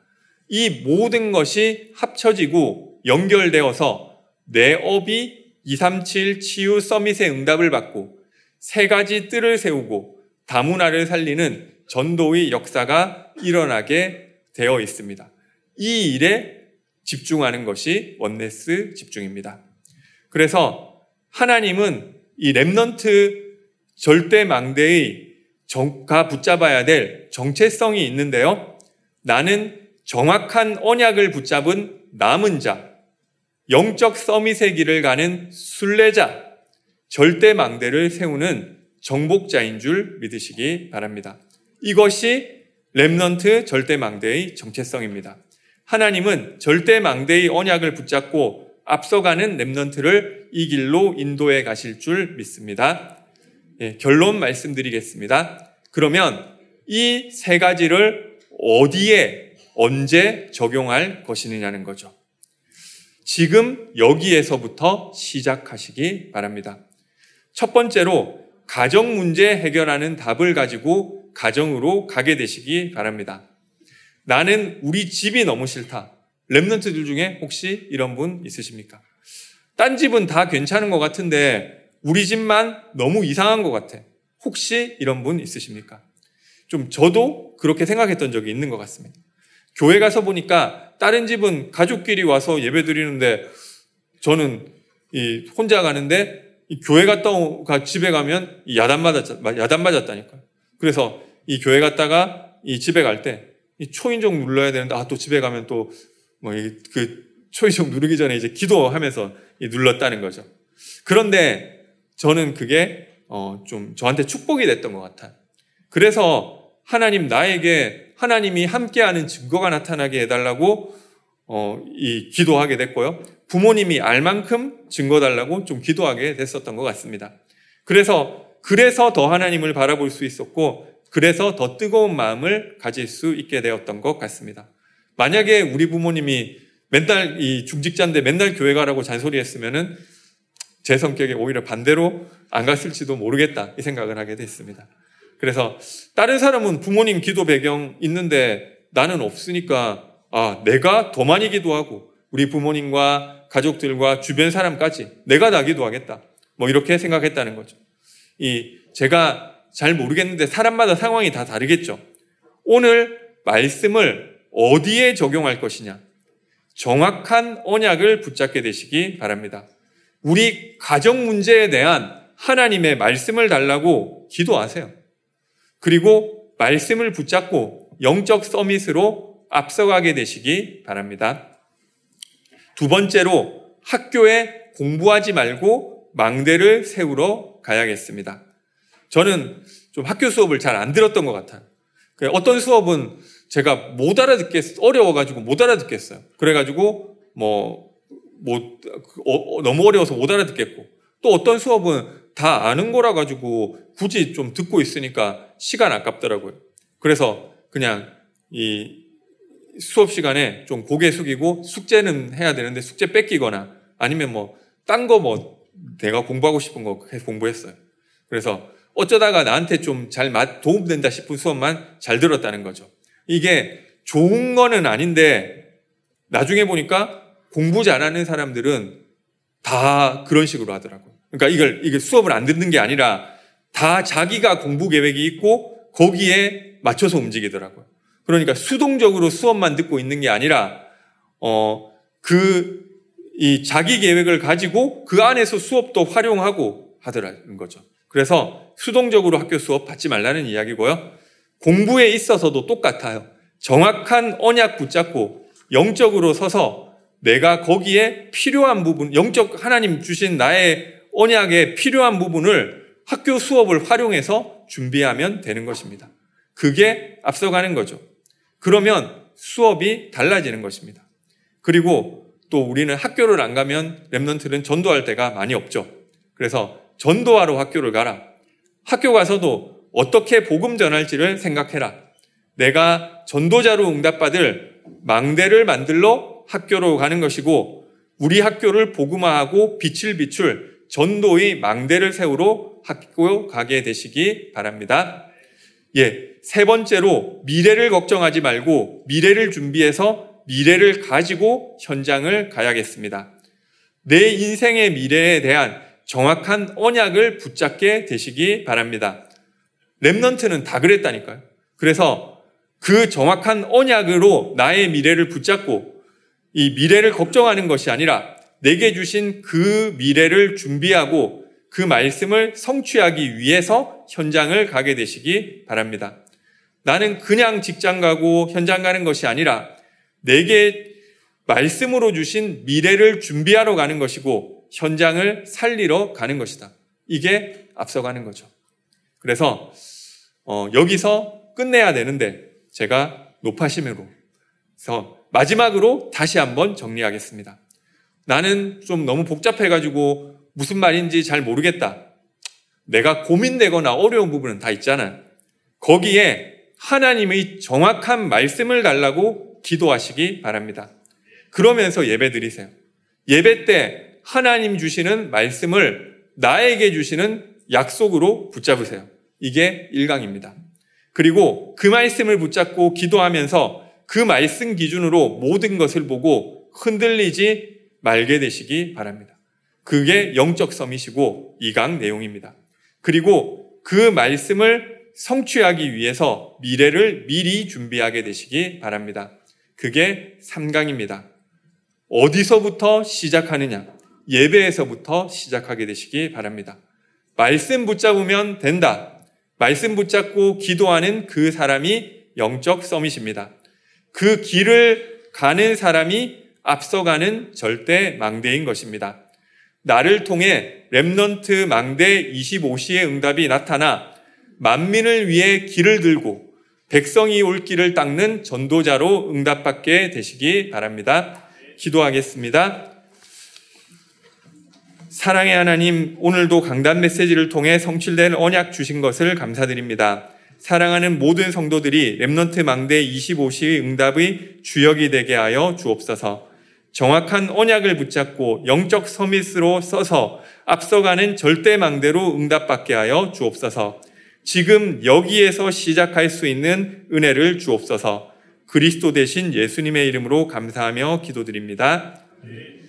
이 모든 것이 합쳐지고 연결되어서 내 업이 237 치유 서밋의 응답을 받고 세 가지 뜰을 세우고 다문화를 살리는 전도의 역사가 일어나게 되어 있습니다. 이 일에 집중하는 것이 원네스 집중입니다. 그래서 하나님은 이 렘넌트 절대 망대의 제가 붙잡아야 될 정체성이 있는데요. 나는 정확한 언약을 붙잡은 남은 자, 영적 서밋의 길을 가는 순례자, 절대 망대를 세우는 정복자인 줄 믿으시기 바랍니다. 이것이 렘넌트 절대 망대의 정체성입니다. 하나님은 절대 망대의 언약을 붙잡고 앞서가는 렘넌트를 이 길로 인도해 가실 줄 믿습니다. 예, 결론 말씀드리겠습니다. 그러면 이 세 가지를 어디에 언제 적용할 것이느냐는 거죠. 지금 여기에서부터 시작하시기 바랍니다. 첫 번째로 가정 문제 해결하는 답을 가지고 가정으로 가게 되시기 바랍니다. 나는 우리 집이 너무 싫다. 랩런트들 중에 혹시 이런 분 있으십니까? 딴 집은 다 괜찮은 것 같은데 우리 집만 너무 이상한 것 같아. 혹시 이런 분 있으십니까? 좀 저도 그렇게 생각했던 적이 있는 것 같습니다. 교회 가서 보니까 다른 집은 가족끼리 와서 예배 드리는데 저는 이 혼자 가는데 이 교회 갔다 가 집에 가면 야단 맞았 야단 맞았다니까요. 그래서 이 교회 갔다가 이 집에 갈때이 초인종 눌러야 되는데 아 또 집에 가면 또 뭐그 초인종 누르기 전에 이제 기도하면서 눌렀다는 거죠. 그런데 저는 그게 어 좀 저한테 축복이 됐던 것 같아요. 그래서 하나님 나에게 하나님이 함께하는 증거가 나타나게 해달라고 어, 이 기도하게 됐고요. 부모님이 알 만큼 증거 달라고 좀 기도하게 됐었던 것 같습니다. 그래서 그래서 더 하나님을 바라볼 수 있었고 그래서 더 뜨거운 마음을 가질 수 있게 되었던 것 같습니다. 만약에 우리 부모님이 맨날 이 중직자인데 맨날 교회 가라고 잔소리했으면은 제 성격에 오히려 반대로 안 갔을지도 모르겠다 이 생각을 하게 됐습니다. 그래서 다른 사람은 부모님 기도 배경 있는데 나는 없으니까 아 내가 더 많이 기도하고 우리 부모님과 가족들과 주변 사람까지 내가 다 기도하겠다. 뭐 이렇게 생각했다는 거죠. 이 제가 잘 모르겠는데 사람마다 상황이 다 다르겠죠. 오늘 말씀을 어디에 적용할 것이냐. 정확한 언약을 붙잡게 되시기 바랍니다. 우리 가정 문제에 대한 하나님의 말씀을 달라고 기도하세요. 그리고 말씀을 붙잡고 영적 서밋으로 앞서가게 되시기 바랍니다. 두 번째로 학교에 공부하지 말고 망대를 세우러 가야겠습니다. 저는 좀 학교 수업을 잘 안 들었던 것 같아요. 그 어떤 수업은 제가 못 알아듣겠, 어려워가지고 못 알아듣겠어요. 그래가지고 뭐, 뭐, 어, 너무 어려워서 못 알아듣겠고 또 어떤 수업은 다 아는 거라 가지고 굳이 좀 듣고 있으니까 시간 아깝더라고요. 그래서 그냥 이 수업 시간에 좀 고개 숙이고 숙제는 해야 되는데 숙제 뺏기거나 아니면 뭐 딴 거 뭐 내가 공부하고 싶은 거 공부했어요. 그래서 어쩌다가 나한테 좀 잘 도움된다 싶은 수업만 잘 들었다는 거죠. 이게 좋은 거는 아닌데 나중에 보니까 공부 잘하는 사람들은 다 그런 식으로 하더라고요. 그러니까 이걸, 이게 수업을 안 듣는 게 아니라 다 자기가 공부 계획이 있고 거기에 맞춰서 움직이더라고요. 그러니까 수동적으로 수업만 듣고 있는 게 아니라, 어, 그, 이 자기 계획을 가지고 그 안에서 수업도 활용하고 하더라는 거죠. 그래서 수동적으로 학교 수업 받지 말라는 이야기고요. 공부에 있어서도 똑같아요. 정확한 언약 붙잡고 영적으로 서서 내가 거기에 필요한 부분, 영적 하나님 주신 나의 언약에 필요한 부분을 학교 수업을 활용해서 준비하면 되는 것입니다. 그게 앞서가는 거죠. 그러면 수업이 달라지는 것입니다. 그리고 또 우리는 학교를 안 가면 랩런트는 전도할 때가 많이 없죠. 그래서 전도하러 학교를 가라. 학교 가서도 어떻게 복음 전할지를 생각해라. 내가 전도자로 응답받을 망대를 만들러 학교로 가는 것이고 우리 학교를 복음화하고 빛을 비출 전도의 망대를 세우러 학교 가게 되시기 바랍니다. 예, 세 번째로 미래를 걱정하지 말고 미래를 준비해서 미래를 가지고 현장을 가야겠습니다. 내 인생의 미래에 대한 정확한 언약을 붙잡게 되시기 바랍니다. 랩넌트는 다 그랬다니까요. 그래서 그 정확한 언약으로 나의 미래를 붙잡고 이 미래를 걱정하는 것이 아니라 내게 주신 그 미래를 준비하고 그 말씀을 성취하기 위해서 현장을 가게 되시기 바랍니다. 나는 그냥 직장 가고 현장 가는 것이 아니라 내게 말씀으로 주신 미래를 준비하러 가는 것이고 현장을 살리러 가는 것이다. 이게 앞서가는 거죠. 그래서 어, 여기서 끝내야 되는데 제가 높아심으로 그래서 마지막으로 다시 한번 정리하겠습니다. 나는 좀 너무 복잡해가지고 무슨 말인지 잘 모르겠다. 내가 고민되거나 어려운 부분은 다 있잖아. 거기에 하나님의 정확한 말씀을 달라고 기도하시기 바랍니다. 그러면서 예배 드리세요. 예배 때 하나님 주시는 말씀을 나에게 주시는 약속으로 붙잡으세요. 이게 1강입니다. 그리고 그 말씀을 붙잡고 기도하면서 그 말씀 기준으로 모든 것을 보고 흔들리지 말게 되시기 바랍니다. 그게 영적 섬이시고 2강 내용입니다. 그리고 그 말씀을 성취하기 위해서 미래를 미리 준비하게 되시기 바랍니다. 그게 3강입니다. 어디서부터 시작하느냐? 예배에서부터 시작하게 되시기 바랍니다. 말씀 붙잡으면 된다. 말씀 붙잡고 기도하는 그 사람이 영적 서밋입니다. 그 길을 가는 사람이 앞서가는 절대 망대인 것입니다. 나를 통해 렘넌트 망대 25시의 응답이 나타나 만민을 위해 기를 들고 백성이 올 길을 닦는 전도자로 응답받게 되시기 바랍니다. 기도하겠습니다. 사랑의 하나님, 오늘도 강단 메시지를 통해 성취된 언약 주신 것을 감사드립니다. 사랑하는 모든 성도들이 렘넌트 망대 25시의 응답의 주역이 되게 하여 주옵소서. 정확한 언약을 붙잡고 영적 서밋으로 써서 앞서가는 절대 망대로 응답받게 하여 주옵소서. 지금 여기에서 시작할 수 있는 은혜를 주옵소서. 그리스도 대신 예수님의 이름으로 감사하며 기도드립니다. 네.